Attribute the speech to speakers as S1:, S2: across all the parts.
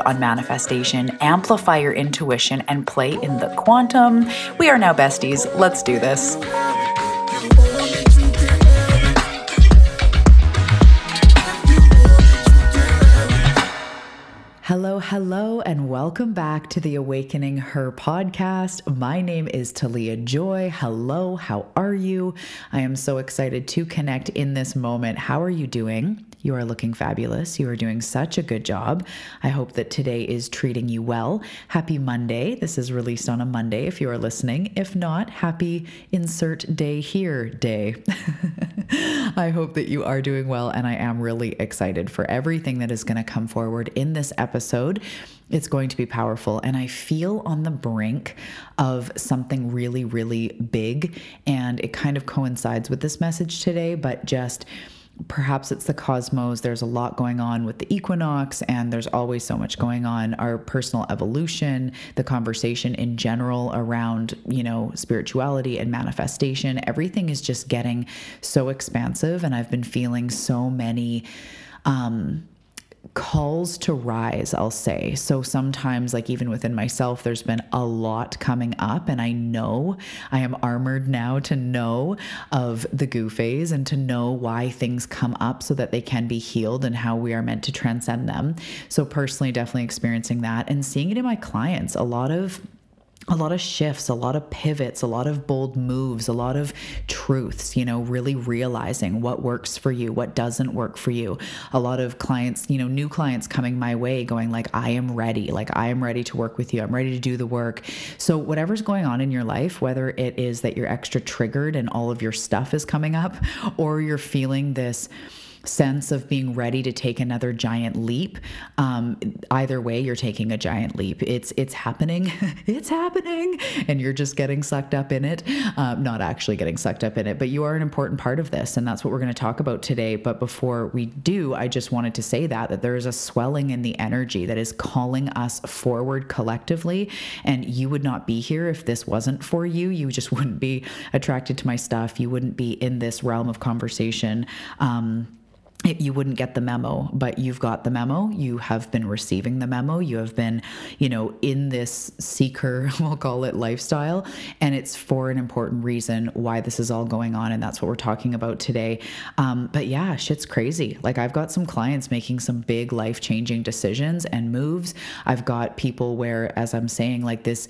S1: on manifestation, amplify your intuition, and play in the quantum. We are now besties. Let's do this. Hello, hello, and welcome back to the Awakening Her podcast. My name is Talia Joy. Hello, how are you? I am so excited to connect in this moment. How are you doing? You are looking fabulous. You are doing such a good job. I hope that today is treating you well. Happy Monday. This is released on a Monday if you are listening. If not, happy insert day here day. I hope that you are doing well, and I am really excited for everything that is going to come forward in this episode. It's going to be powerful, and I feel on the brink of something really, really big, and it kind of coincides with this message today, but just perhaps it's the cosmos. There's a lot going on with the equinox, and there's always so much going on. Our personal evolution, the conversation in general around, you know, spirituality and manifestation, everything is just getting so expansive. And I've been feeling so many, um, calls to rise, I'll say. So sometimes, like even within myself, there's been a lot coming up, and I know I am armored now to know of the goo phase and to know why things come up so that they can be healed and how we are meant to transcend them. So, personally, definitely experiencing that and seeing it in my clients. A lot of a lot of shifts, a lot of pivots, a lot of bold moves, a lot of truths, you know, really realizing what works for you, what doesn't work for you. A lot of clients, you know, new clients coming my way going like I am ready, like I am ready to work with you. I'm ready to do the work. So whatever's going on in your life, whether it is that you're extra triggered and all of your stuff is coming up or you're feeling this sense of being ready to take another giant leap. Um, either way, you're taking a giant leap. It's it's happening. it's happening, and you're just getting sucked up in it. Um, not actually getting sucked up in it, but you are an important part of this, and that's what we're going to talk about today. But before we do, I just wanted to say that that there is a swelling in the energy that is calling us forward collectively, and you would not be here if this wasn't for you. You just wouldn't be attracted to my stuff. You wouldn't be in this realm of conversation. Um, it, you wouldn't get the memo, but you've got the memo. You have been receiving the memo. You have been, you know, in this seeker, we'll call it lifestyle. And it's for an important reason why this is all going on. And that's what we're talking about today. Um, but yeah, shit's crazy. Like, I've got some clients making some big life changing decisions and moves. I've got people where, as I'm saying, like this,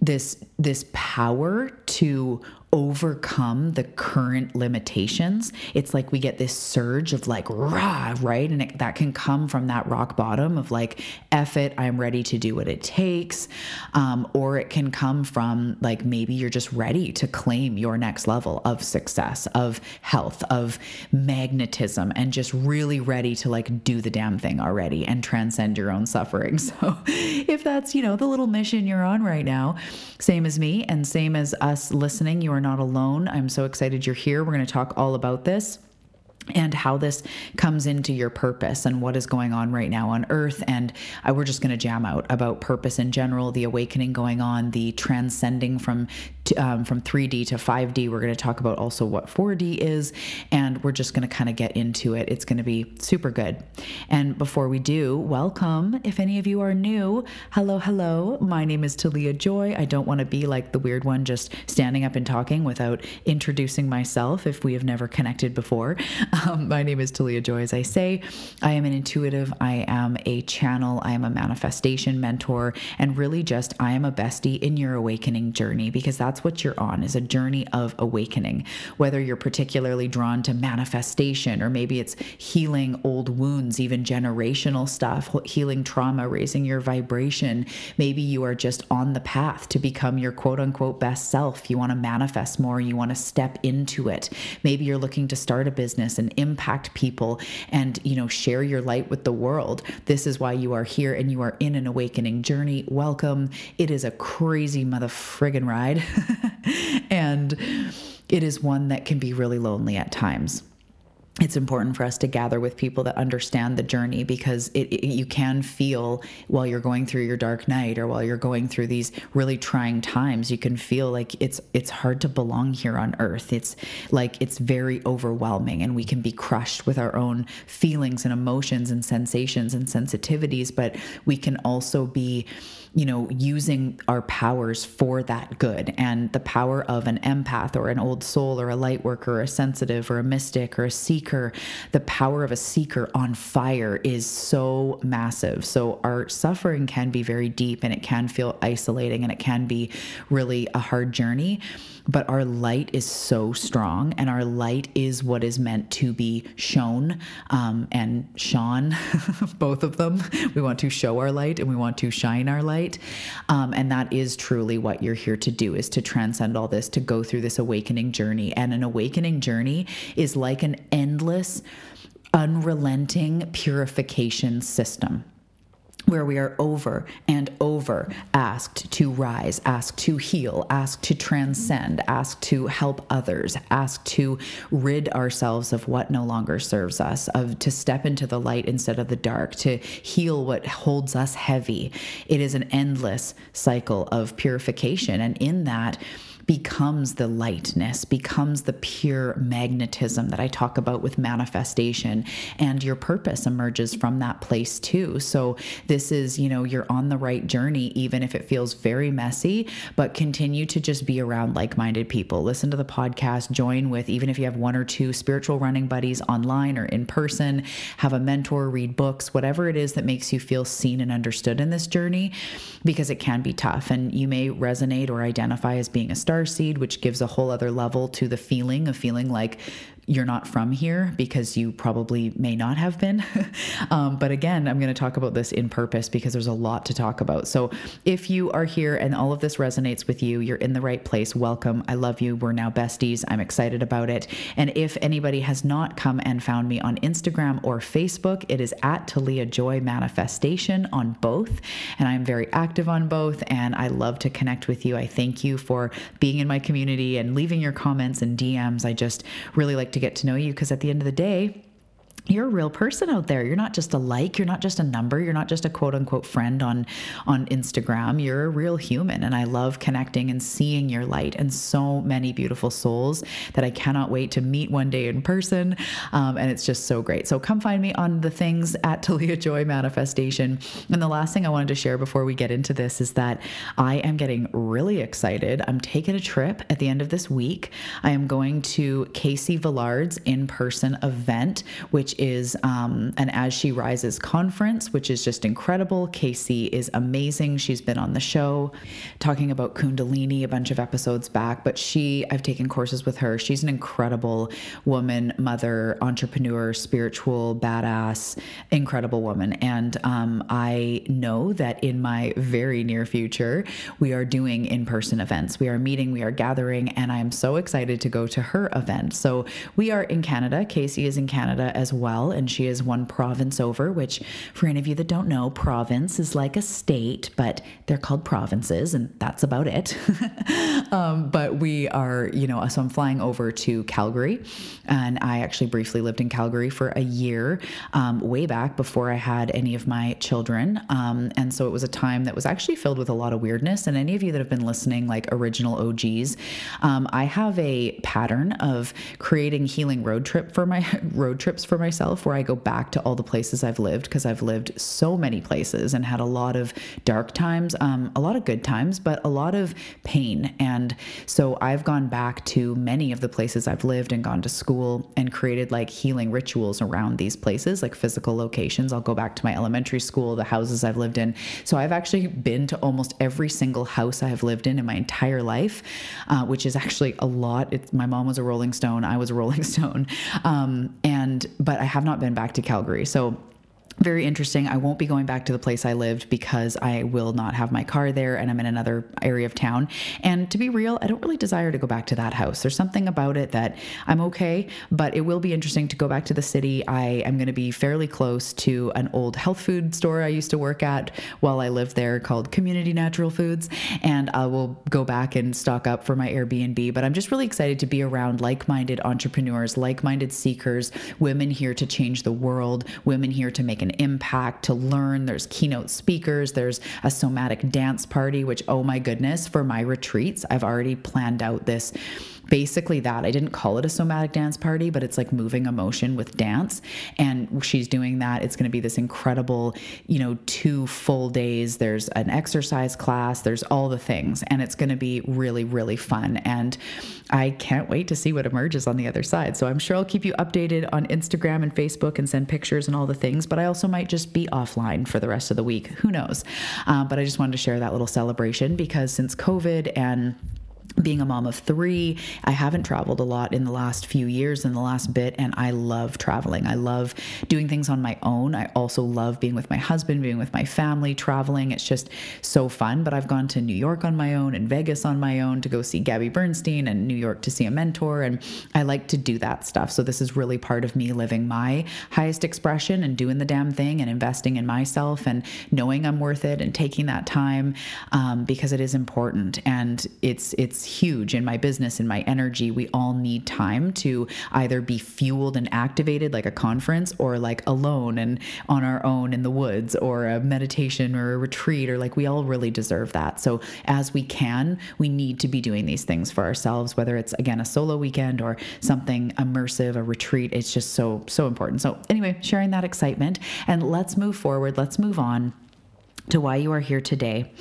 S1: this, this power to overcome the current limitations. It's like we get this surge of like rah, right? And it, that can come from that rock bottom of like, F it, I'm ready to do what it takes. Um, or it can come from like maybe you're just ready to claim your next level of success, of health, of magnetism, and just really ready to like do the damn thing already and transcend your own suffering. So if that's, you know, the little mission you're on right now, same as me and same as us listening, you are not alone. I'm so excited you're here. We're going to talk all about this and how this comes into your purpose and what is going on right now on earth. And I, we're just going to jam out about purpose in general the awakening going on the transcending from um, from 3d to 5d we're going to talk about also what 4d is and we're just going to kind of get into it. It's going to be super good. And before we do welcome if any of you are new hello hello. My name is talia joy. I don't want to be like the weird one just standing up and talking without introducing myself if we have never connected before um, my name is Talia Joy, as I say. I am an intuitive, I am a channel, I am a manifestation mentor, and really just I am a bestie in your awakening journey because that's what you're on is a journey of awakening. Whether you're particularly drawn to manifestation or maybe it's healing old wounds, even generational stuff, healing trauma, raising your vibration. Maybe you are just on the path to become your quote unquote best self. You want to manifest more, you want to step into it. Maybe you're looking to start a business and impact people and, you know, share your light with the world. This is why you are here and you are in an awakening journey. Welcome. It is a crazy mother friggin' ride. and it is one that can be really lonely at times it's important for us to gather with people that understand the journey because it, it, you can feel while you're going through your dark night or while you're going through these really trying times you can feel like it's it's hard to belong here on earth. It's like it's very overwhelming and we can be crushed with our own feelings and emotions and sensations and sensitivities but we can also be you know, using our powers for that good. And the power of an empath or an old soul or a light worker or a sensitive or a mystic or a seeker, the power of a seeker on fire is so massive. So our suffering can be very deep and it can feel isolating and it can be really a hard journey but our light is so strong and our light is what is meant to be shown um, and shone both of them we want to show our light and we want to shine our light um, and that is truly what you're here to do is to transcend all this to go through this awakening journey. And an awakening journey is like an endless unrelenting purification system where we are over and over asked to rise, asked to heal, asked to transcend, asked to help others, asked to rid ourselves of what no longer serves us, of to step into the light instead of the dark, to heal what holds us heavy. It is an endless cycle of purification and in that becomes the lightness, becomes the pure magnetism that I talk about with manifestation. And your purpose emerges from that place too. So, this is, you know, you're on the right journey, even if it feels very messy, but continue to just be around like minded people. Listen to the podcast, join with, even if you have one or two spiritual running buddies online or in person, have a mentor, read books, whatever it is that makes you feel seen and understood in this journey, because it can be tough. And you may resonate or identify as being a star star seed, which gives a whole other level to the feeling of feeling like you're not from here because you probably may not have been. um, but again, I'm going to talk about this in purpose because there's a lot to talk about. So if you are here and all of this resonates with you, you're in the right place. Welcome. I love you. We're now besties. I'm excited about it. And if anybody has not come and found me on Instagram or Facebook, it is at Talia Joy Manifestation on both. And I'm very active on both. And I love to connect with you. I thank you for being in my community and leaving your comments and DMs. I just really like to get to know you because at the end of the day, you're a real person out there. You're not just a like, you're not just a number, you're not just a quote unquote friend on on Instagram. You're a real human and I love connecting and seeing your light and so many beautiful souls that I cannot wait to meet one day in person. Um, and it's just so great. So come find me on the things at Talia Joy Manifestation. And the last thing I wanted to share before we get into this is that I am getting really excited. I'm taking a trip at the end of this week. I am going to Casey Villard's in-person event, which which is um, an As She Rises conference, which is just incredible. Casey is amazing. She's been on the show talking about Kundalini a bunch of episodes back, but she, I've taken courses with her. She's an incredible woman, mother, entrepreneur, spiritual, badass, incredible woman. And um, I know that in my very near future, we are doing in person events. We are meeting, we are gathering, and I am so excited to go to her event. So we are in Canada. Casey is in Canada as well well, and she is one province over, which, for any of you that don't know, province is like a state, but they're called provinces, and that's about it. um, but we are, you know, so I'm flying over to Calgary, and I actually briefly lived in Calgary for a year um, way back before I had any of my children. Um, and so it was a time that was actually filled with a lot of weirdness. And any of you that have been listening, like original OGs, um, I have a pattern of creating healing road trip for my road trips for my myself where I go back to all the places I've lived because I've lived so many places and had a lot of dark times, um, a lot of good times, but a lot of pain. And so I've gone back to many of the places I've lived and gone to school and created like healing rituals around these places, like physical locations. I'll go back to my elementary school, the houses I've lived in. So I've actually been to almost every single house I have lived in in my entire life, uh, which is actually a lot. It's, my mom was a Rolling Stone, I was a Rolling Stone. Um, and, but I have not been back to Calgary. So very interesting. I won't be going back to the place I lived because I will not have my car there and I'm in another area of town. And to be real, I don't really desire to go back to that house. There's something about it that I'm okay, but it will be interesting to go back to the city. I am going to be fairly close to an old health food store I used to work at while I lived there called Community Natural Foods. And I will go back and stock up for my Airbnb. But I'm just really excited to be around like minded entrepreneurs, like minded seekers, women here to change the world, women here to make an impact, to learn. There's keynote speakers, there's a somatic dance party, which, oh my goodness, for my retreats, I've already planned out this basically that. I didn't call it a somatic dance party, but it's like moving emotion with dance. And she's doing that. It's going to be this incredible, you know, two full days. There's an exercise class, there's all the things, and it's going to be really, really fun. And I can't wait to see what emerges on the other side. So I'm sure I'll keep you updated on Instagram and Facebook and send pictures and all the things, but I also might just be offline for the rest of the week. Who knows? Um, but I just wanted to share that little celebration because since COVID and being a mom of three, I haven't traveled a lot in the last few years, in the last bit, and I love traveling. I love doing things on my own. I also love being with my husband, being with my family, traveling. It's just so fun. But I've gone to New York on my own and Vegas on my own to go see Gabby Bernstein and New York to see a mentor. And I like to do that stuff. So this is really part of me living my highest expression and doing the damn thing and investing in myself and knowing I'm worth it and taking that time um, because it is important. And it's, it's, huge in my business, in my energy. We all need time to either be fueled and activated like a conference or like alone and on our own in the woods or a meditation or a retreat or like we all really deserve that. So as we can, we need to be doing these things for ourselves, whether it's again a solo weekend or something immersive, a retreat. It's just so, so important. So anyway, sharing that excitement and let's move forward. Let's move on to why you are here today.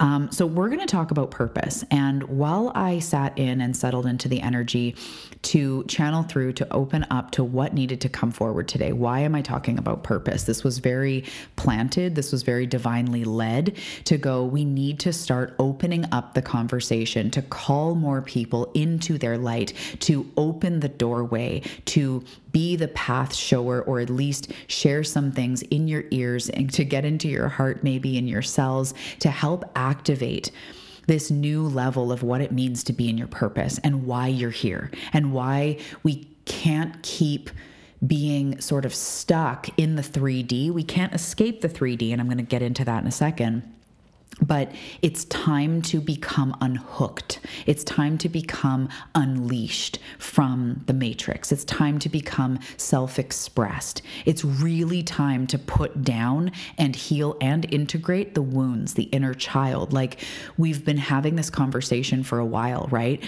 S1: Um, so, we're going to talk about purpose. And while I sat in and settled into the energy to channel through, to open up to what needed to come forward today, why am I talking about purpose? This was very planted, this was very divinely led to go, we need to start opening up the conversation, to call more people into their light, to open the doorway, to be the path shower or at least share some things in your ears and to get into your heart, maybe in your cells, to help activate this new level of what it means to be in your purpose and why you're here and why we can't keep being sort of stuck in the 3D. We can't escape the 3D, and I'm going to get into that in a second but it's time to become unhooked. It's time to become unleashed from the matrix. It's time to become self expressed. It's really time to put down and heal and integrate the wounds, the inner child. Like we've been having this conversation for a while, right?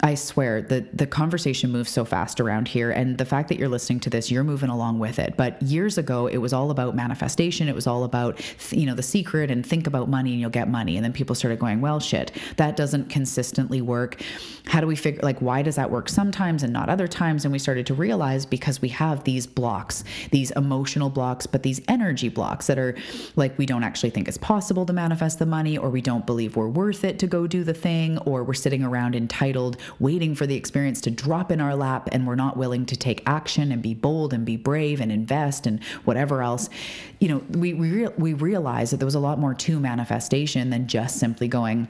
S1: I swear the, the conversation moves so fast around here. And the fact that you're listening to this, you're moving along with it. But years ago, it was all about manifestation. It was all about, you know, the secret and think about money and you'll get money. And then people started going, well, shit, that doesn't consistently work. How do we figure, like, why does that work sometimes and not other times? And we started to realize because we have these blocks, these emotional blocks, but these energy blocks that are like, we don't actually think it's possible to manifest the money, or we don't believe we're worth it to go do the thing, or we're sitting around entitled, waiting for the experience to drop in our lap, and we're not willing to take action and be bold and be brave and invest and whatever else. You know, we, we, re- we realized that there was a lot more to manifestation than just simply going,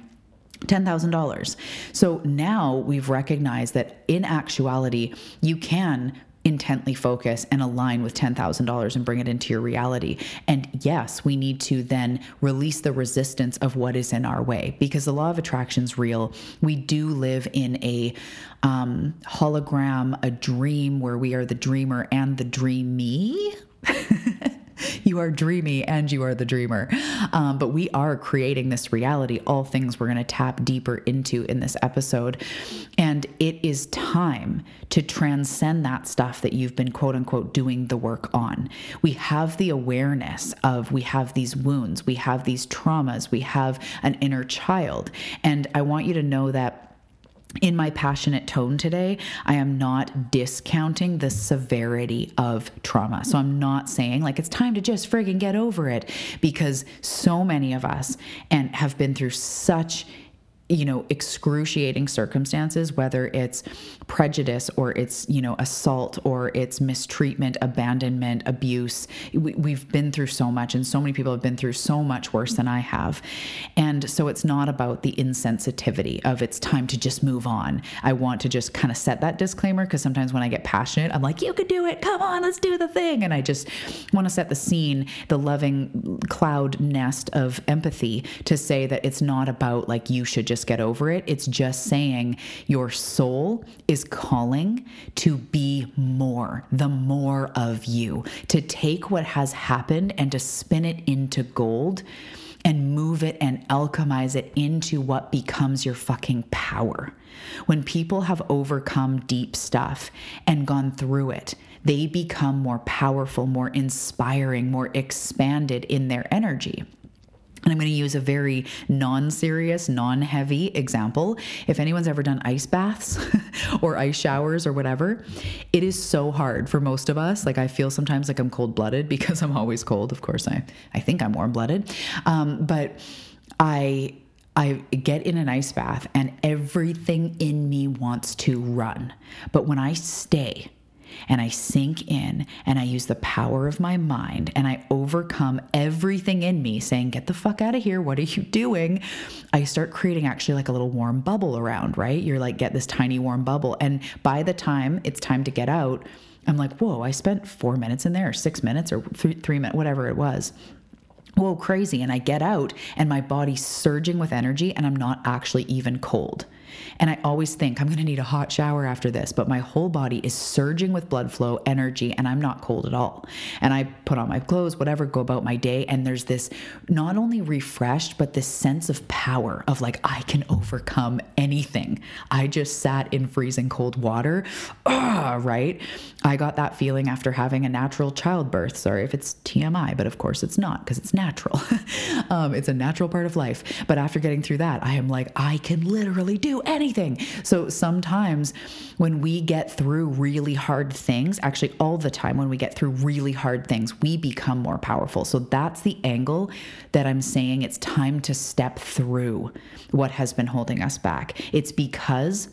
S1: $10,000. So now we've recognized that in actuality, you can intently focus and align with $10,000 and bring it into your reality. And yes, we need to then release the resistance of what is in our way because the law of attraction is real. We do live in a um, hologram, a dream where we are the dreamer and the dreamee. you are dreamy and you are the dreamer. Um, but we are creating this reality, all things we're going to tap deeper into in this episode. And it is time to transcend that stuff that you've been quote unquote doing the work on. We have the awareness of we have these wounds, we have these traumas, we have an inner child. And I want you to know that in my passionate tone today, I am not discounting the severity of trauma. So I'm not saying like it's time to just friggin' get over it because so many of us and have been through such you know, excruciating circumstances, whether it's prejudice or it's, you know, assault or it's mistreatment, abandonment, abuse. We, have been through so much, and so many people have been through so much worse than I have. And so it's not about the insensitivity of it's time to just move on. I want to just kind of set that disclaimer because sometimes when I get passionate, I'm like, you could do it. Come on, let's do the thing. And I just want to set the scene, the loving cloud nest of empathy to say that it's not about like you should just get over it. It's just saying your soul is calling to be more, the more of you, to take what has happened and to spin it into gold and move it and alchemize it into what becomes your fucking power. When people have overcome deep stuff and gone through it, they become more powerful, more inspiring, more expanded in their energy. And I'm going to use a very non serious, non heavy example. If anyone's ever done ice baths or ice showers or whatever, it is so hard for most of us. Like, I feel sometimes like I'm cold blooded because I'm always cold. Of course, I, I think I'm warm blooded. Um, but I. I get in an ice bath and everything in me wants to run. But when I stay and I sink in and I use the power of my mind and I overcome everything in me saying, Get the fuck out of here. What are you doing? I start creating actually like a little warm bubble around, right? You're like, get this tiny warm bubble. And by the time it's time to get out, I'm like, whoa, I spent four minutes in there, or six minutes, or three, three minutes, whatever it was whoa, crazy. And I get out and my body's surging with energy and I'm not actually even cold. And I always think I'm going to need a hot shower after this, but my whole body is surging with blood flow, energy, and I'm not cold at all. And I put on my clothes, whatever, go about my day. And there's this not only refreshed, but this sense of power of like, I can overcome anything. I just sat in freezing cold water. Ah, right? I got that feeling after having a natural childbirth. Sorry if it's TMI, but of course it's not because it's natural. um, it's a natural part of life. But after getting through that, I am like, I can literally do anything. So sometimes when we get through really hard things, actually, all the time when we get through really hard things, we become more powerful. So that's the angle that I'm saying it's time to step through what has been holding us back. It's because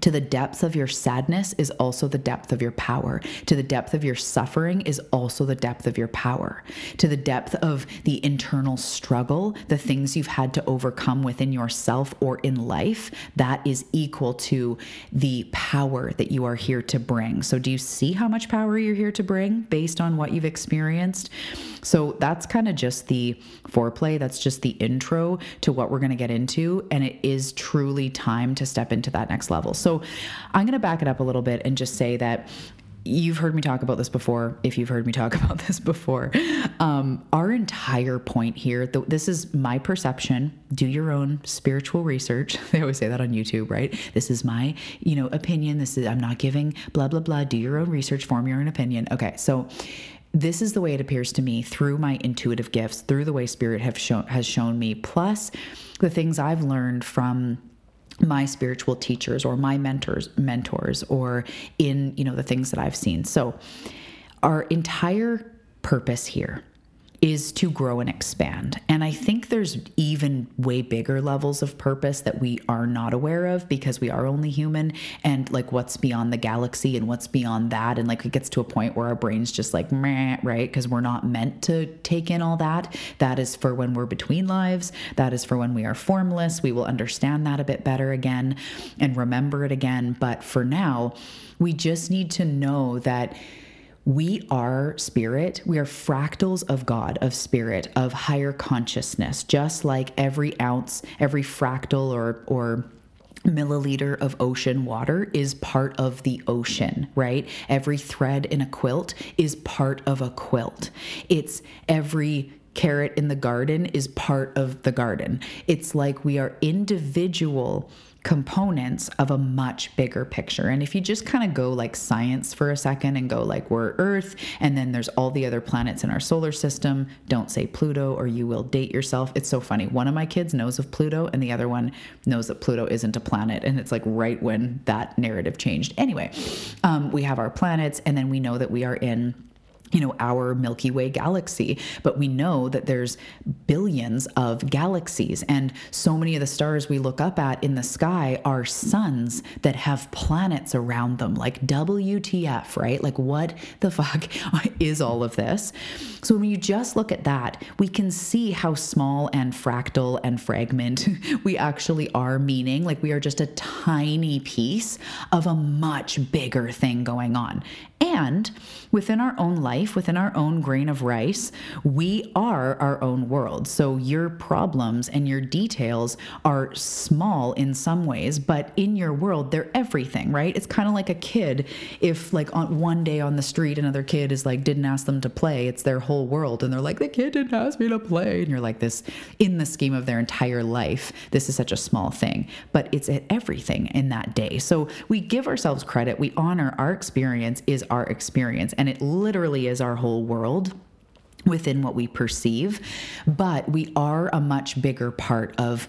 S1: to the depth of your sadness is also the depth of your power. To the depth of your suffering is also the depth of your power. To the depth of the internal struggle, the things you've had to overcome within yourself or in life, that is equal to the power that you are here to bring. So, do you see how much power you're here to bring based on what you've experienced? So, that's kind of just the foreplay. That's just the intro to what we're going to get into. And it is truly time to step into that next level. So I'm going to back it up a little bit and just say that you've heard me talk about this before if you've heard me talk about this before. Um, our entire point here th- this is my perception. Do your own spiritual research. They always say that on youtube right? This is my you know opinion. This is i'm not giving blah blah blah. Do your own research. Form your own opinion. Okay so this is the way it appears to me through my intuitive gifts through the way spirit have shown has shown me plus the things i've learned from my spiritual teachers or my mentors mentors or in you know the things that I've seen. So our entire purpose here is to grow and expand. And I think there's even way bigger levels of purpose that we are not aware of because we are only human and like what's beyond the galaxy and what's beyond that. And like it gets to a point where our brains just like, meh, right? Because we're not meant to take in all that. That is for when we're between lives. That is for when we are formless. We will understand that a bit better again and remember it again. But for now, we just need to know that we are spirit. We are fractals of God, of spirit, of higher consciousness, just like every ounce, every fractal or, or milliliter of ocean water is part of the ocean, right? Every thread in a quilt is part of a quilt. It's every carrot in the garden is part of the garden. It's like we are individual components of a much bigger picture. And if you just kind of go like science for a second and go like we're Earth and then there's all the other planets in our solar system, don't say Pluto or you will date yourself. It's so funny. One of my kids knows of Pluto and the other one knows that Pluto isn't a planet. And it's like right when that narrative changed. Anyway, um, we have our planets and then we know that we are in you know our milky way galaxy but we know that there's billions of galaxies. And so many of the stars we look up at in the sky are suns that have planets around them like wtf right? Like what the fuck is all of this? So when you just look at that we can see how small and fractal and fragment we actually are meaning. Like we are just a tiny piece of a much bigger thing going on. And within our own life, within our own grain of rice, we are our own world. So your problems and your details are small in some ways, but in your world, they're everything, right? It's kind of like a kid. If, like, on one day on the street, another kid is like, didn't ask them to play, it's their whole world. And they're like, the kid didn't ask me to play. And you're like, this, in the scheme of their entire life, this is such a small thing, but it's everything in that day. So we give ourselves credit, we honor our experience is our experience. And it literally is our whole world within what we perceive, but we are a much bigger part of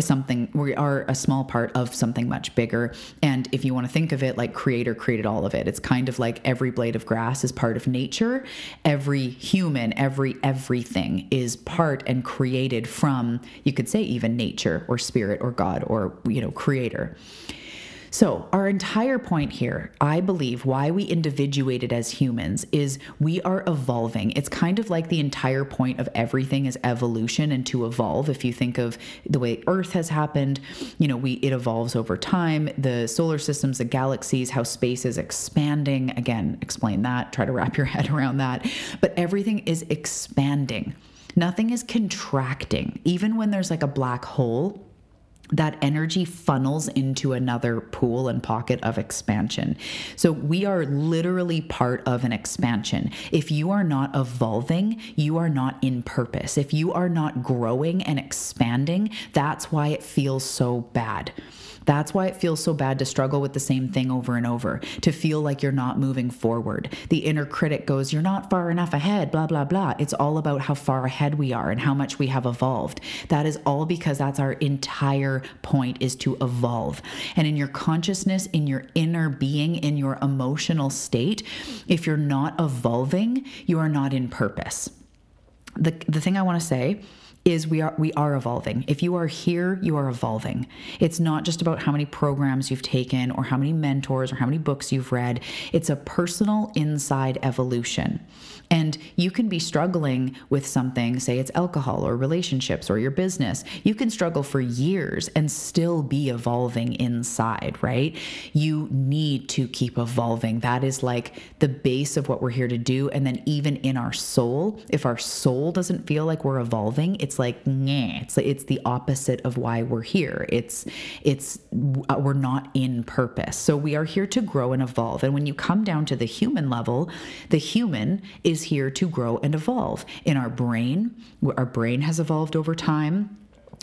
S1: something we are a small part of something much bigger. And if you want to think of it like creator created all of it it's kind of like every blade of grass is part of nature every human every everything is part and created from you could say even nature or spirit or god or you know creator so, our entire point here, I believe, why we individuated as humans is we are evolving. It's kind of like the entire point of everything is evolution and to evolve. If you think of the way Earth has happened, you know, we it evolves over time. The solar systems, the galaxies, how space is expanding. Again, explain that, try to wrap your head around that. But everything is expanding. Nothing is contracting. Even when there's like a black hole, that energy funnels into another pool and pocket of expansion. So we are literally part of an expansion. If you are not evolving, you are not in purpose. If you are not growing and expanding, that's why it feels so bad. That's why it feels so bad to struggle with the same thing over and over, to feel like you're not moving forward. The inner critic goes, You're not far enough ahead, blah, blah, blah. It's all about how far ahead we are and how much we have evolved. That is all because that's our entire point is to evolve. And in your consciousness, in your inner being, in your emotional state, if you're not evolving, you are not in purpose. The, the thing I want to say is we are we are evolving. If you are here, you are evolving. It's not just about how many programs you've taken or how many mentors or how many books you've read. It's a personal inside evolution. And you can be struggling with something, say it's alcohol or relationships or your business. You can struggle for years and still be evolving inside, right? You need to keep evolving. That is like the base of what we're here to do. And then even in our soul, if our soul doesn't feel like we're evolving, it's like, nah, it's it's the opposite of why we're here. It's it's uh, we're not in purpose. So we are here to grow and evolve. And when you come down to the human level, the human is here to grow and evolve. In our brain, our brain has evolved over time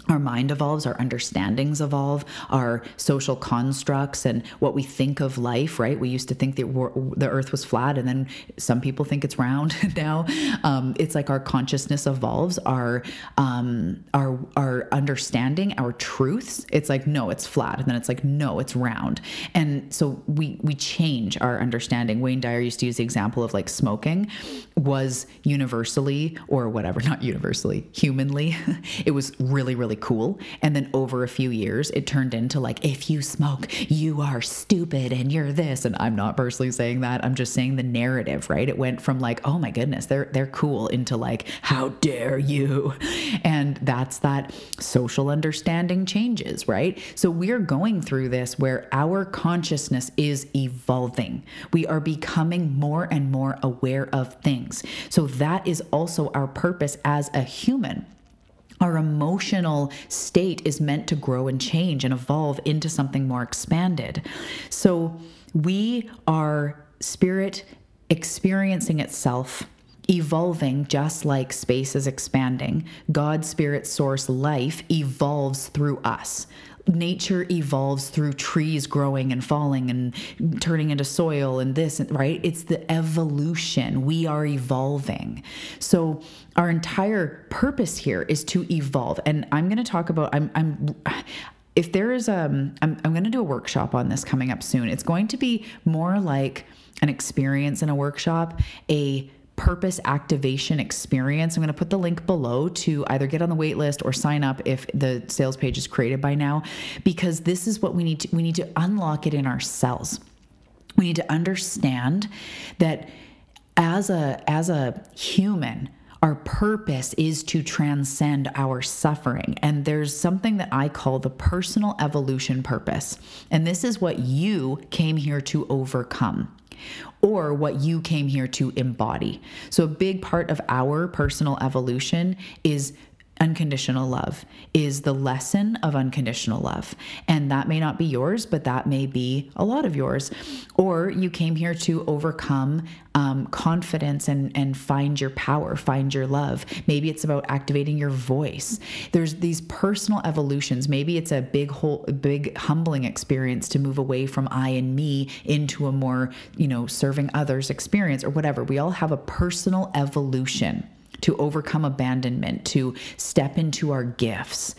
S1: our mind evolves, our understandings evolve, our social constructs and what we think of life, right? We used to think that the earth was flat, and then some people think it's round now. Um, it's like our consciousness evolves, our, um, our, our understanding, our truths. It's like, no, it's flat. And then it's like, no, it's round. And so we, we change our understanding. Wayne Dyer used to use the example of like smoking was universally, or whatever, not universally, humanly, it was really, really cool. And then over a few years, it turned into like, if you smoke, you are stupid and you're this. And I'm not personally saying that. I'm just saying the narrative, right? It went from like, oh my goodness, they're they're cool into like, how dare you? And that's that social understanding changes, right? So we're going through this where our consciousness is evolving. We are becoming more and more aware of things. So that is also our purpose as a human our emotional state is meant to grow and change and evolve into something more expanded. So we are spirit experiencing itself evolving just like space is expanding. God, spirit, source, life evolves through us nature evolves through trees growing and falling and turning into soil and this right? It's the evolution. We are evolving. So our entire purpose here is to evolve. And i'm going to talk about i'm i'm if there is um i'm, I'm going to do a workshop on this coming up soon. It's going to be more like an experience in a workshop a purpose activation experience. I'm going to put the link below to either get on the wait list or sign up if the sales page is created by now because this is what we need to we need to unlock it in ourselves. We need to understand that as a as a human our purpose is to transcend our suffering. And there's something that I call the personal evolution purpose. And this is what you came here to overcome or what you came here to embody. So, a big part of our personal evolution is unconditional love is the lesson of unconditional love. And that may not be yours, but that may be a lot of yours. Or you came here to overcome um, confidence and, and find your power, find your love. Maybe it's about activating your voice. There's these personal evolutions. Maybe it's a big whole, big humbling experience to move away from I and me into a more, you know, serving others experience or whatever. We all have a personal evolution to overcome abandonment, to step into our gifts.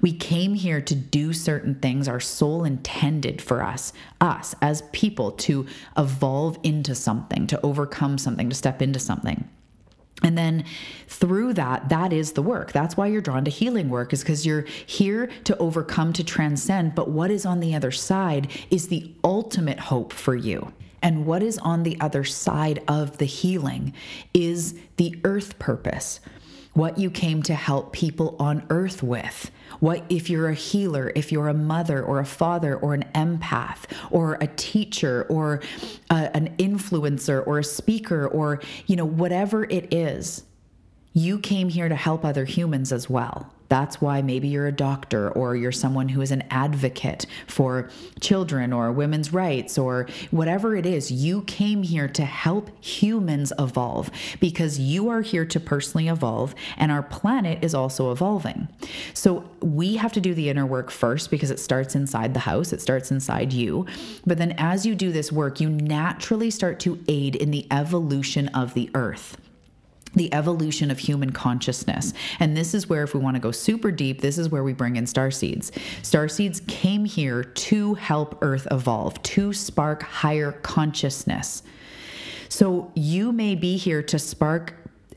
S1: We came here to do certain things our soul intended for us, us as people, to evolve into something, to overcome something, to step into something. And then through that, that is the work. That's why you're drawn to healing work, is because you're here to overcome, to transcend. But what is on the other side is the ultimate hope for you. And what is on the other side of the healing is the earth purpose, what you came to help people on earth with. What if you're a healer, if you're a mother or a father or an empath or a teacher or a, an influencer or a speaker or, you know, whatever it is, you came here to help other humans as well. That's why maybe you're a doctor or you're someone who is an advocate for children or women's rights or whatever it is. You came here to help humans evolve because you are here to personally evolve and our planet is also evolving. So we have to do the inner work first because it starts inside the house, it starts inside you. But then as you do this work, you naturally start to aid in the evolution of the earth the evolution of human consciousness. And this is where, if we want to go super deep, this is where we bring in star seeds. Star seeds came here to help Earth evolve, to spark higher consciousness. So you may be here to spark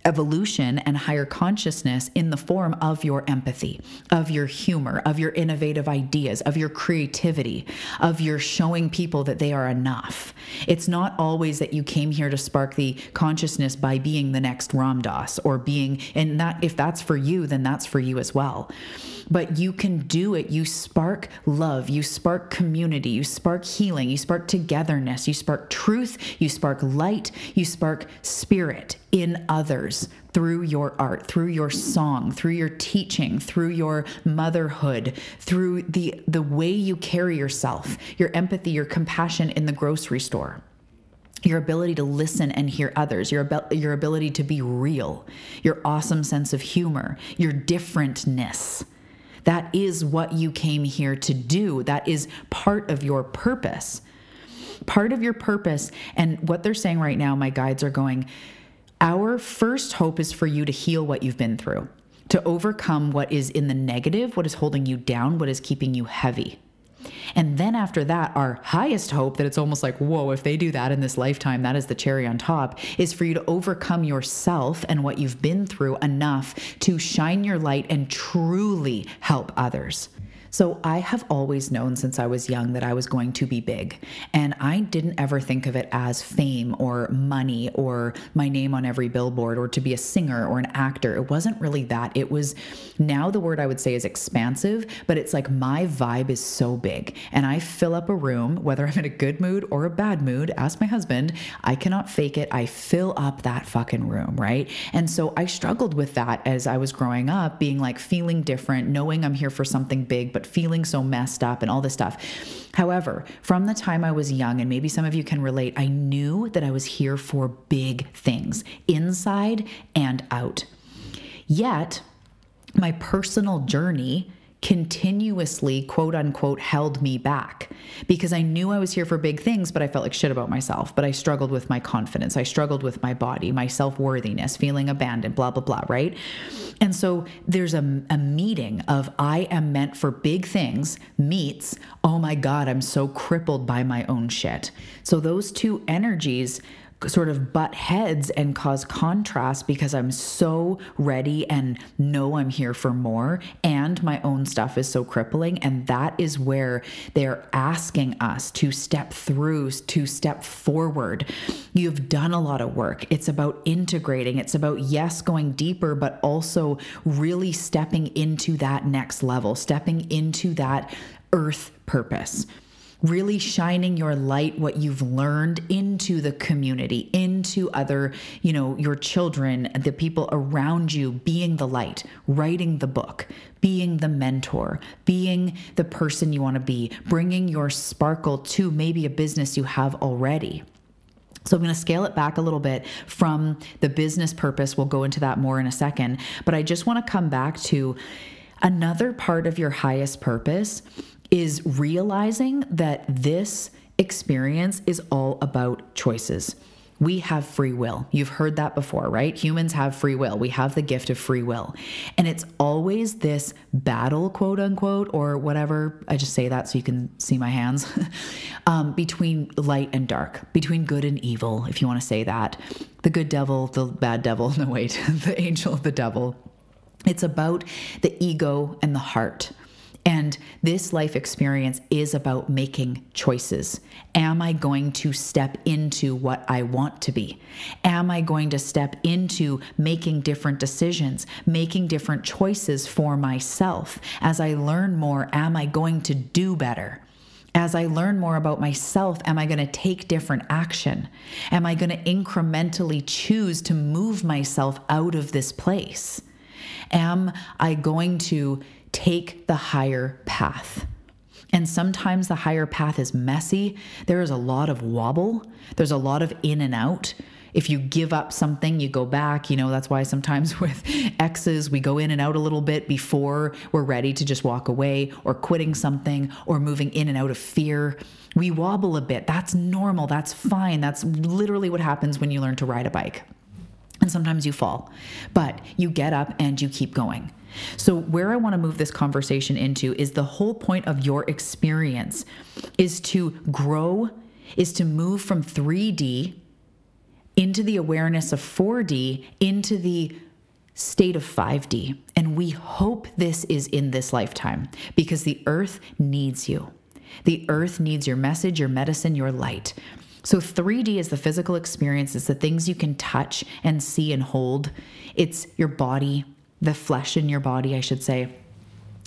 S1: evolution and higher consciousness in the form of your empathy, of your humor, of your innovative ideas, of your creativity, of your showing people that they are enough. It's not always that you came here to spark the consciousness by being the next Ram Dass or being, and that if that's for you, then that's for you as well but you can do it. You spark love, you spark community, you spark healing, you spark togetherness, you spark truth, you spark light, you spark spirit in others through your art, through your song, through your teaching, through your motherhood, through the the way you carry yourself, your empathy, your compassion in the grocery store your ability to listen and hear others, your, your ability to be real, your awesome sense of humor, your differentness. That is what you came here to do. That is part of your purpose. Part of your purpose, and what they're saying right now, my guides are going, our first hope is for you to heal what you've been through, to overcome what is in the negative, what is holding you down, what is keeping you heavy. And then after that, our highest hope that it's almost like, whoa, if they do that in this lifetime, that is the cherry on top, is for you to overcome yourself and what you've been through enough to shine your light and truly help others. So I have always known since I was young that I was going to be big. And I didn't ever think of it as fame or money or my name on every billboard or to be a singer or an actor. It wasn't really that. It was now the word I would say is expansive, but it's like my vibe is so big. And I fill up a room, whether I'm in a good mood or a bad mood, ask my husband, I cannot fake it. I fill up that fucking room, right? And so I struggled with that as I was growing up, being like feeling different, knowing I'm here for something big, but but feeling so messed up and all this stuff. However, from the time I was young, and maybe some of you can relate, I knew that I was here for big things inside and out. Yet, my personal journey continuously, quote unquote, held me back because I knew I was here for big things, but I felt like shit about myself. But I struggled with my confidence. I struggled with my body, my self worthiness, feeling abandoned, blah, blah, blah, right? And so there's a, a meeting of I am meant for big things meets, oh my God, I'm so crippled by my own shit. So those two energies sort of butt heads and cause contrast because I'm so ready and know I'm here for more. And my own stuff is so crippling. And that is where they're asking us to step through to step forward. You've done a lot of work. It's about integrating. It's about yes going deeper but also really stepping into that next level stepping into that earth purpose really shining your light what you've learned into the community into other you know your children the people around you being the light writing the book being the mentor being the person you want to be bringing your sparkle to maybe a business you have already so I'm going to scale it back a little bit from the business purpose. We'll go into that more in a second. But I just want to come back to another part of your highest purpose is realizing that this experience is all about choices. We have free will. You've heard that before, right? Humans have free will. We have the gift of free will. And it's always this battle, quote unquote, or whatever. I just say that so you can see my hands um, between light and dark, between good and evil, if you want to say that. The good devil, the bad devil, no, wait, the angel, the devil. It's about the ego and the heart. And this life experience is about making choices. Am I going to step into what I want to be? Am I going to step into making different decisions, making different choices for myself? As I learn more, am I going to do better? As I learn more about myself, am I going to take different action? Am I going to incrementally choose to move myself out of this place? Am I going to take the higher path. And sometimes the higher path is messy. There is a lot of wobble, there's a lot of in and out. If you give up something, you go back. You know, that's why sometimes with exes, we go in and out a little bit before we're ready to just walk away, or quitting something, or moving in and out of fear. We wobble a bit. That's normal. That's fine. That's literally what happens when you learn to ride a bike. And sometimes you fall, but you get up and you keep going. So, where I want to move this conversation into is the whole point of your experience is to grow, is to move from 3D into the awareness of 4D, into the state of 5D. And we hope this is in this lifetime because the earth needs you. The earth needs your message, your medicine, your light. So 3D is the physical experience, it's the things you can touch and see and hold. It's your body, the flesh in your body, I should say.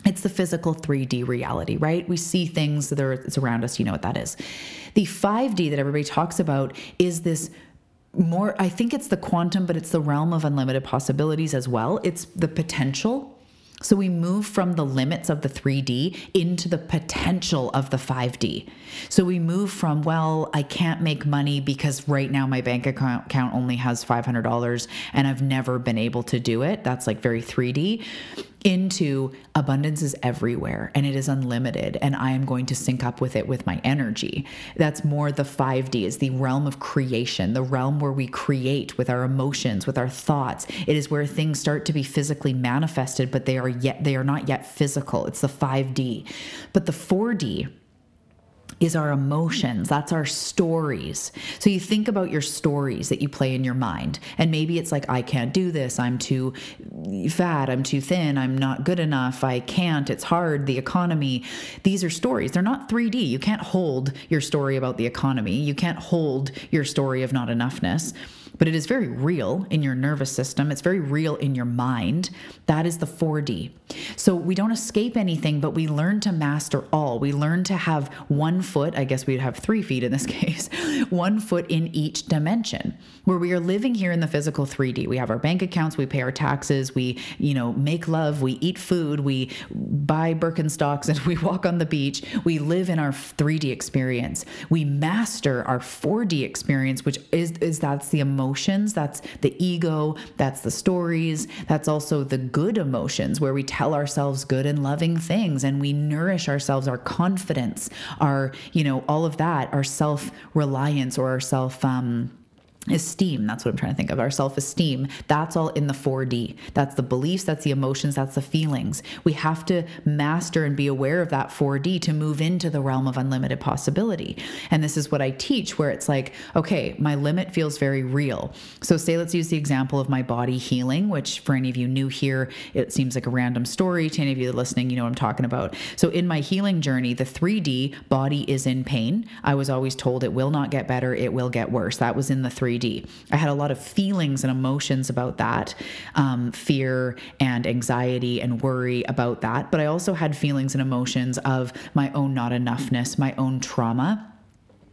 S1: It's the physical 3D reality, right? We see things that are it's around us, you know what that is. The 5D that everybody talks about is this more I think it's the quantum, but it's the realm of unlimited possibilities as well. It's the potential so we move from the limits of the 3D into the potential of the 5D. So we move from, well, I can't make money because right now my bank account only has $500 and I've never been able to do it. That's like very 3D into abundance is everywhere and it is unlimited and I am going to sync up with it with my energy. That's more the 5D is the realm of creation, the realm where we create with our emotions, with our thoughts. It is where things start to be physically manifested but they are yet they are not yet physical. It's the 5D. But the 4D is our emotions. That's our stories. So you think about your stories that you play in your mind. And maybe it's like, I can't do this. I'm too fat. I'm too thin. I'm not good enough. I can't. It's hard. The economy. These are stories. They're not 3D. You can't hold your story about the economy. You can't hold your story of not enoughness but it is very real in your nervous system. It's very real in your mind. That is the 4D. So we don't escape anything, but we learn to master all. We learn to have one foot, I guess we'd have three feet in this case, one foot in each dimension, where we are living here in the physical 3D. We have our bank accounts, we pay our taxes, we, you know, make love, we eat food, we buy Birkenstocks and we walk on the beach. We live in our 3D experience. We master our 4D experience, which is, is that's the emotions, that's the ego, that's the stories, that's also the good emotions where we tell ourselves good and loving things and we nourish ourselves, our confidence, our, you know, all of that, our self reliance or our self, um, esteem that's what i'm trying to think of our self-esteem that's all in the 4d that's the beliefs that's the emotions that's the feelings. We have to master and be aware of that 4d to move into the realm of unlimited possibility. And this is what i teach where it's like okay my limit feels very real. So say let's use the example of my body healing which for any of you new here it seems like a random story. To any of you listening you know what i'm talking about. So in my healing journey the 3d body is in pain. I was always told it will not get better it will get worse. That was in the 3 3D. I had a lot of feelings and emotions about that um, fear and anxiety and worry about that. But I also had feelings and emotions of my own not enoughness, my own trauma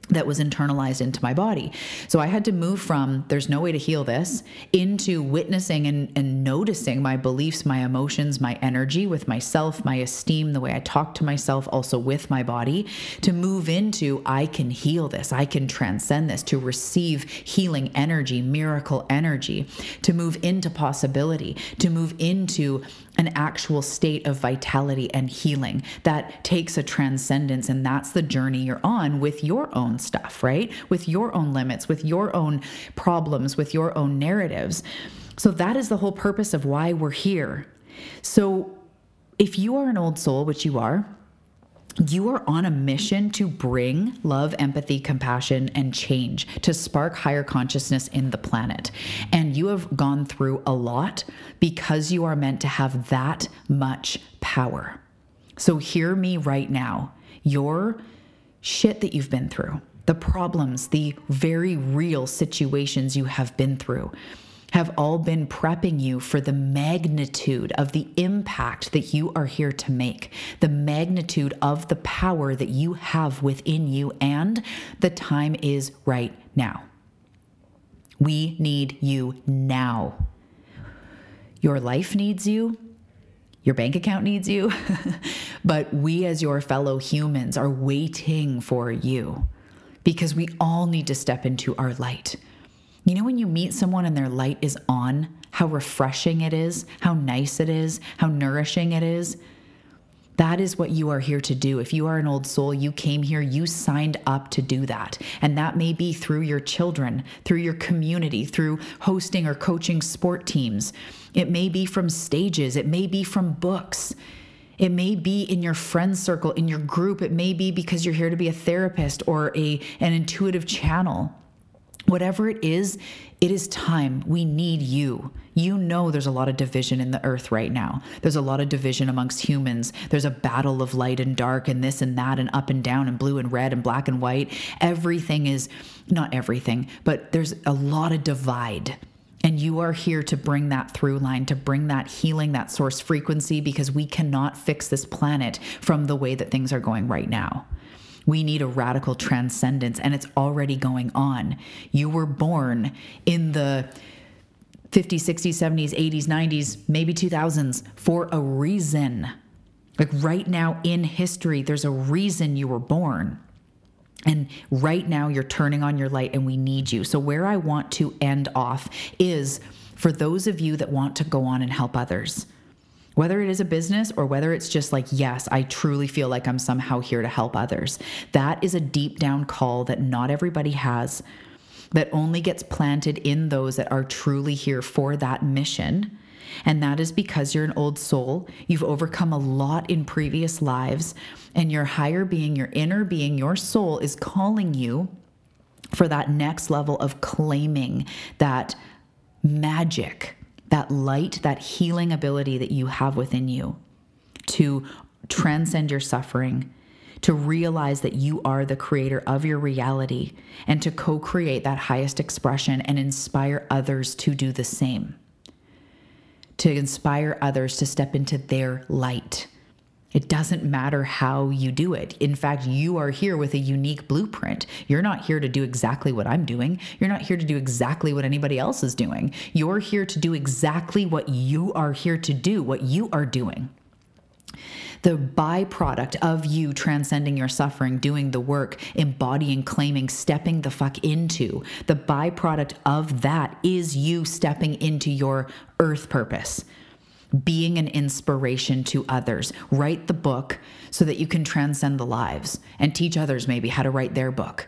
S1: that was internalized into my body. So I had to move from there's no way to heal this into witnessing and, and noticing my beliefs, my emotions, my energy with myself, my esteem, the way I talk to myself, also with my body, to move into I can heal this, I can transcend this, to receive healing energy, miracle energy, to move into possibility, to move into an actual state of vitality and healing that takes a transcendence. And that's the journey you're on with your own stuff, right? With your own limits, with your own problems, with your own narratives. So that is the whole purpose of why we're here. So if you are an old soul, which you are, you are on a mission to bring love, empathy, compassion, and change to spark higher consciousness in the planet. And you have gone through a lot because you are meant to have that much power. So, hear me right now. Your shit that you've been through, the problems, the very real situations you have been through have all been prepping you for the magnitude of the impact that you are here to make, the magnitude of the power that you have within you, and the time is right now. We need you now. Your life needs you. Your bank account needs you. but we, as your fellow humans, are waiting for you because we all need to step into our light. You know, when you meet someone and their light is on, how refreshing it is, how nice it is, how nourishing it is. That is what you are here to do. If you are an old soul, you came here, you signed up to do that. And that may be through your children, through your community, through hosting or coaching sport teams. It may be from stages, it may be from books. It may be in your friend circle, in your group. It may be because you're here to be a therapist or a an intuitive channel. Whatever it is, it is time. We need you. You know, there's a lot of division in the earth right now. There's a lot of division amongst humans. There's a battle of light and dark, and this and that, and up and down, and blue and red, and black and white. Everything is not everything, but there's a lot of divide. And you are here to bring that through line, to bring that healing, that source frequency, because we cannot fix this planet from the way that things are going right now. We need a radical transcendence, and it's already going on. You were born in the 50s, 60s, 70s, 80s, 90s, maybe 2000s for a reason. Like right now in history, there's a reason you were born. And right now, you're turning on your light, and we need you. So, where I want to end off is for those of you that want to go on and help others whether it is a business or whether it's just like, yes, I truly feel like I'm somehow here to help others. That is a deep down call that not everybody has, that only gets planted in those that are truly here for that mission. And that is because you're an old soul. You've overcome a lot in previous lives, and your higher being, your inner being, your soul is calling you for that next level of claiming that magic that light, that healing ability that you have within you to transcend your suffering, to realize that you are the creator of your reality, and to co create that highest expression and inspire others to do the same. To inspire others to step into their light it doesn't matter how you do it. In fact, you are here with a unique blueprint. You're not here to do exactly what I'm doing. You're not here to do exactly what anybody else is doing. You're here to do exactly what you are here to do, what you are doing. The byproduct of you transcending your suffering, doing the work, embodying, claiming, stepping the fuck into, the byproduct of that is you stepping into your earth purpose being an inspiration to others. Write the book so that you can transcend the lives and teach others maybe how to write their book.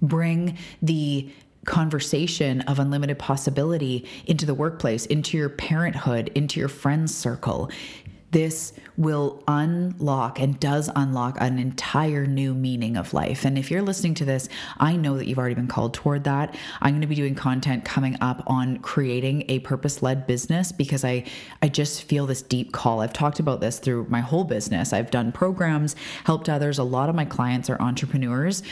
S1: Bring the conversation of unlimited possibility into the workplace, into your parenthood, into your friends circle this will unlock and does unlock an entire new meaning of life. And if you're listening to this, I know that you've already been called toward that. I'm going to be doing content coming up on creating a purpose-led business because I I just feel this deep call. I've talked about this through my whole business. I've done programs, helped others. A lot of my clients are entrepreneurs,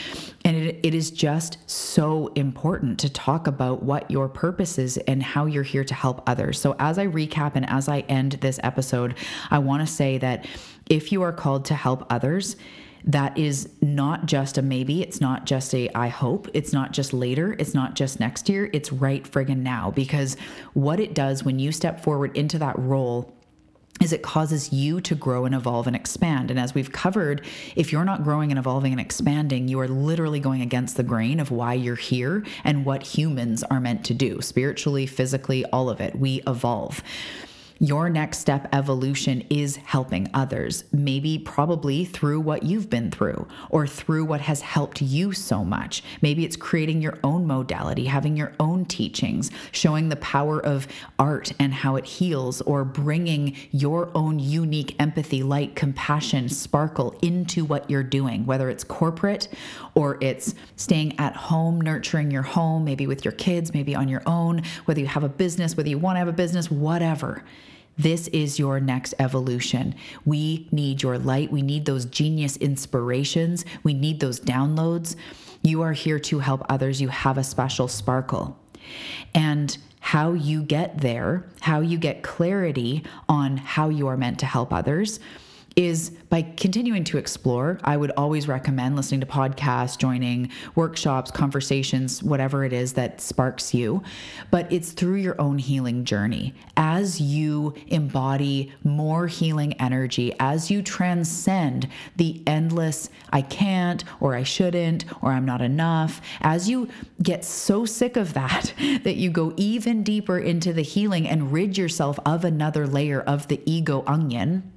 S1: and it, it is just so important to talk about what your purpose is and how you're here to help others. So as I recap and as I end this episode, I want to say that if you are called to help others, that is not just a maybe. It's not just a I hope. It's not just later. It's not just next year. It's right friggin' now. Because what it does when you step forward into that role is it causes you to grow and evolve and expand. And as we've covered, if you're not growing and evolving and expanding, you are literally going against the grain of why you're here and what humans are meant to do spiritually, physically, all of it. We evolve. Your next step evolution is helping others, maybe probably through what you've been through or through what has helped you so much. Maybe it's creating your own modality, having your own teachings, showing the power of art and how it heals, or bringing your own unique empathy, light, compassion, sparkle into what you're doing, whether it's corporate or it's staying at home, nurturing your home, maybe with your kids, maybe on your own, whether you have a business, whether you want to have a business, whatever. This is your next evolution. We need your light. We need those genius inspirations. We need those downloads. You are here to help others. You have a special sparkle. And how you get there, how you get clarity on how you are meant to help others is by continuing to explore. I would always recommend listening to podcasts, joining workshops, conversations, whatever it is that sparks you. But it's through your own healing journey. As you embody more healing energy, as you transcend the endless, I can't, or I shouldn't, or I'm not enough, as you get so sick of that, that you go even deeper into the healing and rid yourself of another layer of the ego onion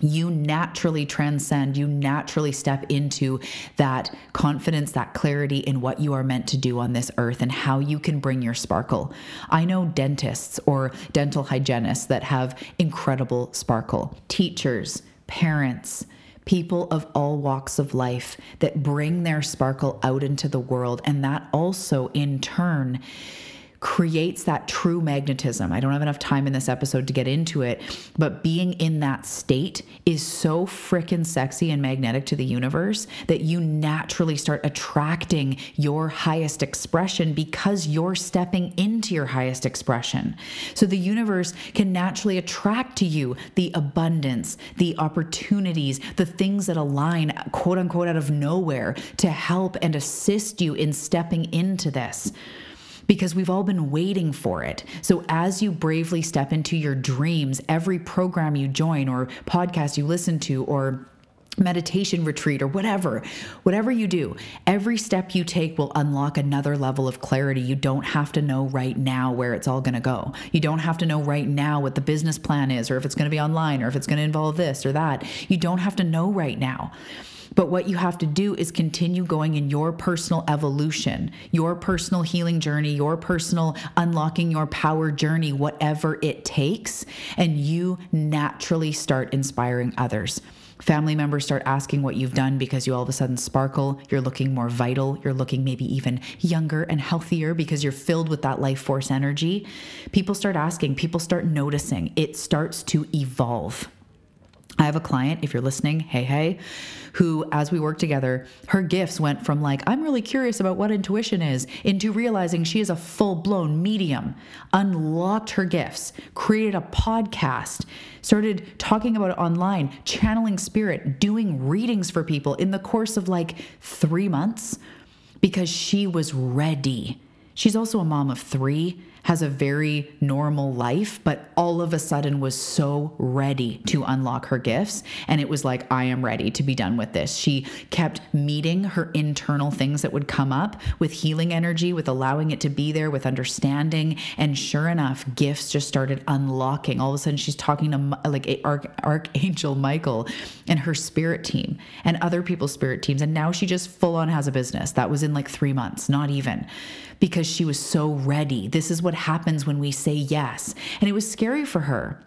S1: you naturally transcend, you naturally step into that confidence, that clarity in what you are meant to do on this earth and how you can bring your sparkle. I know dentists or dental hygienists that have incredible sparkle, teachers, parents, people of all walks of life that bring their sparkle out into the world. And that also, in turn, creates that true magnetism. I don't have enough time in this episode to get into it, but being in that state is so freaking sexy and magnetic to the universe that you naturally start attracting your highest expression because you're stepping into your highest expression. So the universe can naturally attract to you the abundance, the opportunities, the things that align, quote unquote, out of nowhere to help and assist you in stepping into this because we've all been waiting for it. So as you bravely step into your dreams, every program you join or podcast you listen to or meditation retreat or whatever, whatever you do, every step you take will unlock another level of clarity. You don't have to know right now where it's all going to go. You don't have to know right now what the business plan is or if it's going to be online or if it's going to involve this or that. You don't have to know right now. But what you have to do is continue going in your personal evolution, your personal healing journey, your personal unlocking your power journey, whatever it takes. And you naturally start inspiring others. Family members start asking what you've done because you all of a sudden sparkle. You're looking more vital. You're looking maybe even younger and healthier because you're filled with that life force energy. People start asking, people start noticing. It starts to evolve. I have a client, if you're listening, hey, hey, who, as we work together, her gifts went from like, I'm really curious about what intuition is, into realizing she is a full blown medium, unlocked her gifts, created a podcast, started talking about it online, channeling spirit, doing readings for people in the course of like three months because she was ready. She's also a mom of three, has a very normal life, but all of a sudden was so ready to unlock her gifts. And it was like, I am ready to be done with this. She kept meeting her internal things that would come up with healing energy, with allowing it to be there, with understanding. And sure enough, gifts just started unlocking. All of a sudden, she's talking to like Arch- Archangel Michael and her spirit team and other people's spirit teams. And now she just full on has a business. That was in like three months, not even because she was so ready. This is what happens when we say yes. And it was scary for her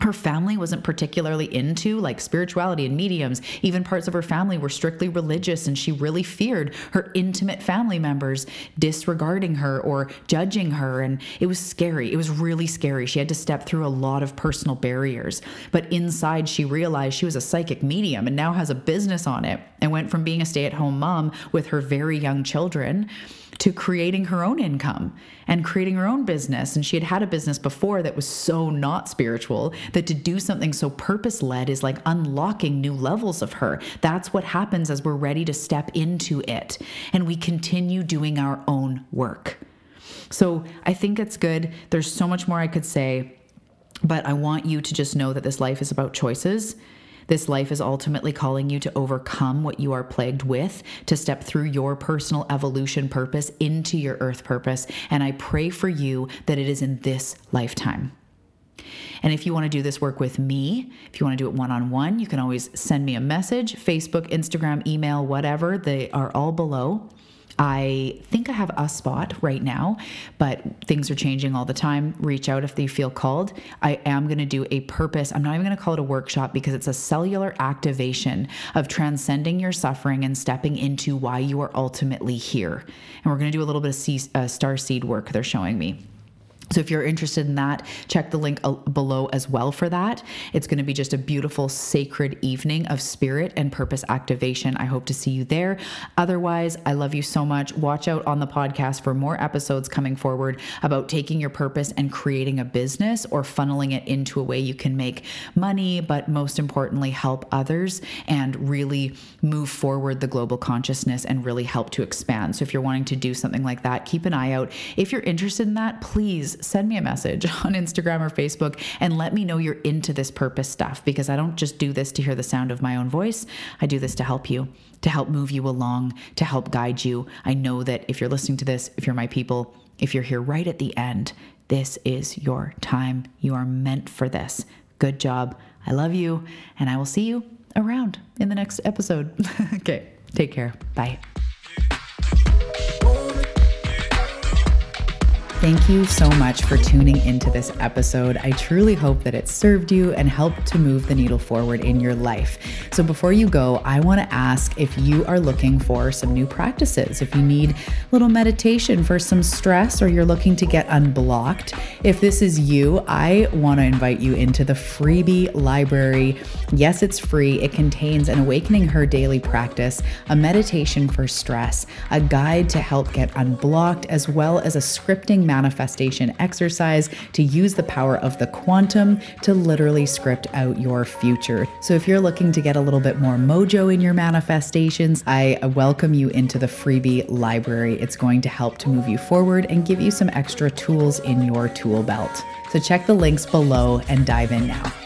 S1: her family wasn't particularly into like spirituality and mediums. Even parts of her family were strictly religious, and she really feared her intimate family members disregarding her or judging her. And it was scary. It was really scary. She had to step through a lot of personal barriers. But inside, she realized she was a psychic medium and now has a business on it and went from being a stay at home mom with her very young children to creating her own income and creating her own business. And she had had a business before that was so not spiritual that to do something so purpose led is like unlocking new levels of her. That's what happens as we're ready to step into it and we continue doing our own work. So I think it's good. There's so much more I could say, but I want you to just know that this life is about choices this life is ultimately calling you to overcome what you are plagued with, to step through your personal evolution purpose into your earth purpose. And I pray for you that it is in this lifetime. And if you want to do this work with me, if you want to do it one on one, you can always send me a message Facebook, Instagram, email, whatever. They are all below. I think I have a spot right now, but things are changing all the time. Reach out if you feel called. I am going to do a purpose. I'm not even going to call it a workshop because it's a cellular activation of transcending your suffering and stepping into why you are ultimately here. And we're going to do a little bit of sea, uh, star seed work they're showing me. So, if you're interested in that, check the link uh, below as well for that. It's going to be just a beautiful, sacred evening of spirit and purpose activation. I hope to see you there. Otherwise, I love you so much. Watch out on the podcast for more episodes coming forward about taking your purpose and creating a business or funneling it into a way you can make money, but most importantly, help others and really move forward the global consciousness and really help to expand. So, if you're wanting to do something like that, keep an eye out. If you're interested in that, please send me a message on Instagram or Facebook and let me know you're into this purpose stuff because I don't just do this to hear the sound of my own voice. I do this to help you, to help move you along, to help guide you. I know that if you're listening to this, if you're my people, if you're here right at the end, this is your time. You are meant for this. Good job. I love you, and I will see you around in the next episode. okay, take care. Bye. Thank you so much for tuning into this episode. I truly hope that it served you and helped to move the needle forward in your life. So, before you go, I want to ask if you are looking for some new practices, if you need a little meditation for some stress, or you're looking to get unblocked. If this is you, I want to invite you into the freebie library. Yes, it's free. It contains an Awakening Her daily practice, a meditation for stress, a guide to help get unblocked, as well as a scripting manifestation exercise to use the power of the quantum to literally script out your future. So, if you're looking to get a little bit more mojo in your manifestations, I welcome you into the freebie library. It's going to help to move you forward and give you some extra tools in your tool belt. So, check the links below and dive in now.